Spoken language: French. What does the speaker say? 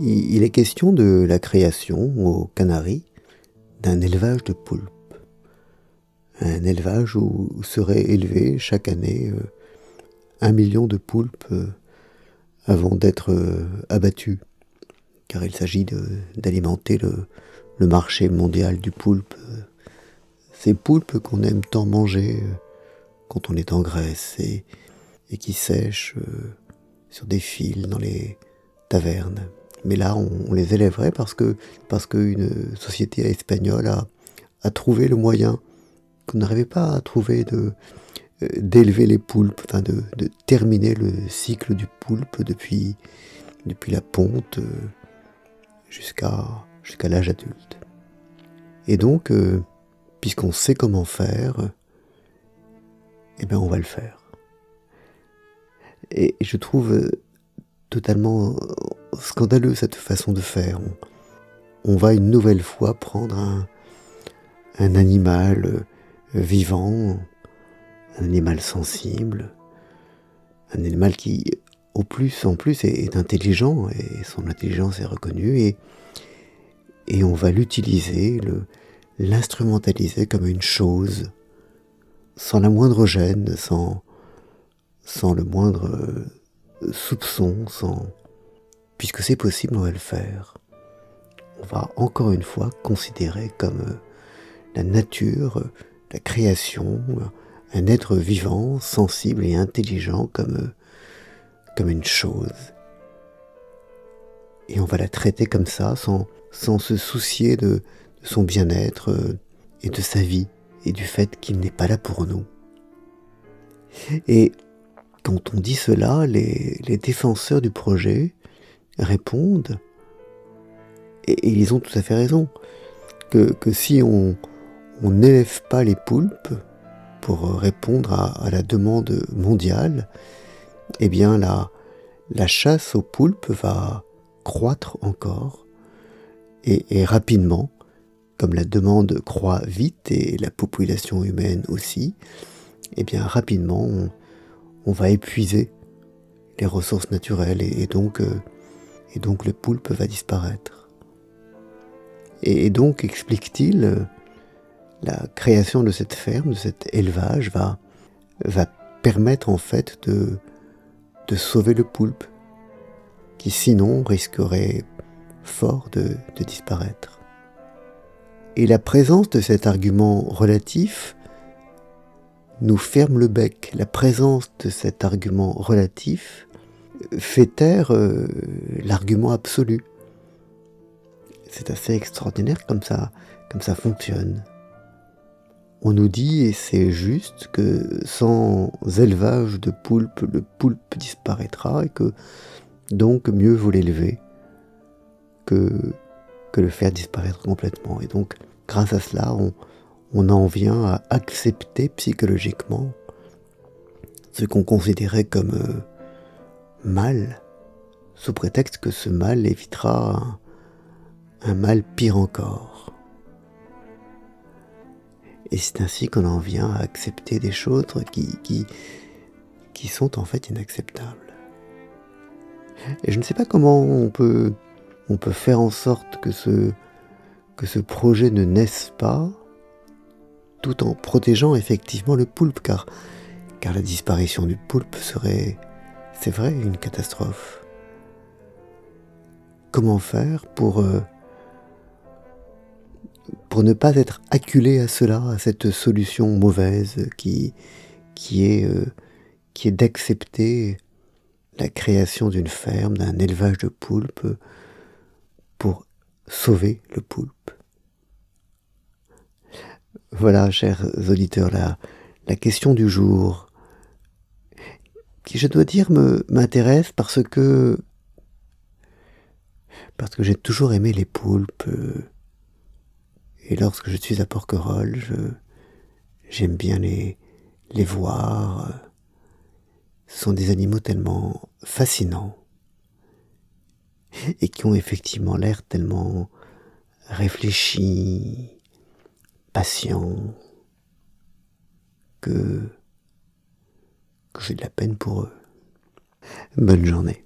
il est question de la création aux Canaries d'un élevage de poulpes. Un élevage où serait élevé chaque année euh, un million de poulpes euh, avant d'être euh, abattus, car il s'agit d'alimenter le, marché mondial du poulpe. Ces poulpes qu'on aime tant manger quand on est en Grèce et, et qui sèchent sur des fils dans les tavernes. Mais là, on, les élèverait parce que parce qu'une société espagnole a, trouvé le moyen qu'on n'arrivait pas à trouver de euh, d'élever les poulpes, enfin de, de, terminer le cycle du poulpe depuis depuis la ponte euh, jusqu'à jusqu'à l'âge adulte. Et donc, euh, puisqu'on sait comment faire, eh bien on va le faire. Et je trouve totalement scandaleux cette façon de faire. On, va une nouvelle fois prendre un, animal euh, vivant, un animal sensible, un animal qui, au plus, en plus, est, intelligent et son intelligence est reconnue et, on va l'utiliser, l'instrumentaliser comme une chose, sans la moindre gêne, sans, sans le moindre euh, soupçon, sans, puisque c'est possible, on va le faire. On va encore une fois considérer comme euh, la nature, euh, la création, euh, un être vivant, sensible et intelligent comme, comme une chose. Et on va la traiter comme ça, sans, se soucier de, son bien-être et de sa vie, et du fait qu'il n'est pas là pour nous. Et quand on dit cela, les défenseurs du projet répondent, et, ils ont tout à fait raison, que, si on n'élève pas les poulpes pour répondre à, la demande mondiale, eh bien la, la chasse aux poulpes va croître encore et, rapidement, comme la demande croît vite et la population humaine aussi, eh bien rapidement on, va épuiser les ressources naturelles et, donc euh, et donc le poulpe va disparaître. Et donc, explique-t-il, la création de cette ferme, de cet élevage, va, permettre en fait de, de sauver le poulpe, qui sinon risquerait fort de, de disparaître. Et la présence de cet argument relatif nous ferme le bec. La présence de cet argument relatif fait taire euh, l'argument absolu. C'est assez extraordinaire comme ça, comme ça fonctionne. On nous dit, et c'est juste, que sans élevage de poulpe, le poulpe disparaîtra et que donc mieux vaut l'élever que, que le faire disparaître complètement. Et donc, grâce à cela, on, en vient à accepter psychologiquement ce qu'on considérait comme euh, mal, sous prétexte que ce mal évitera un, mal pire encore. Et c'est ainsi qu'on en vient à accepter des choses qui, qui, qui sont en fait inacceptables. Et je ne sais pas comment on peut, on peut faire en sorte que ce, que ce projet ne naisse pas tout en protégeant effectivement le poulpe, car, car la disparition du poulpe serait c'est vrai, une catastrophe. Comment faire pour, euh, pour ne pas être acculé à cela, à cette solution mauvaise qui, qui est, euh, est d'accepter la création d'une ferme, d'un élevage de poulpes pour sauver le poulpe? Voilà, chers auditeurs, la, la question du jour je dois dire, m'intéresse parce que parce que j'ai toujours aimé les poulpes. Et lorsque je suis à Porquerolles, j'aime bien les, les voir. Ce sont des animaux tellement fascinants et qui ont effectivement l'air tellement réfléchis, patients, que j'ai de la peine pour eux. Bonne journée.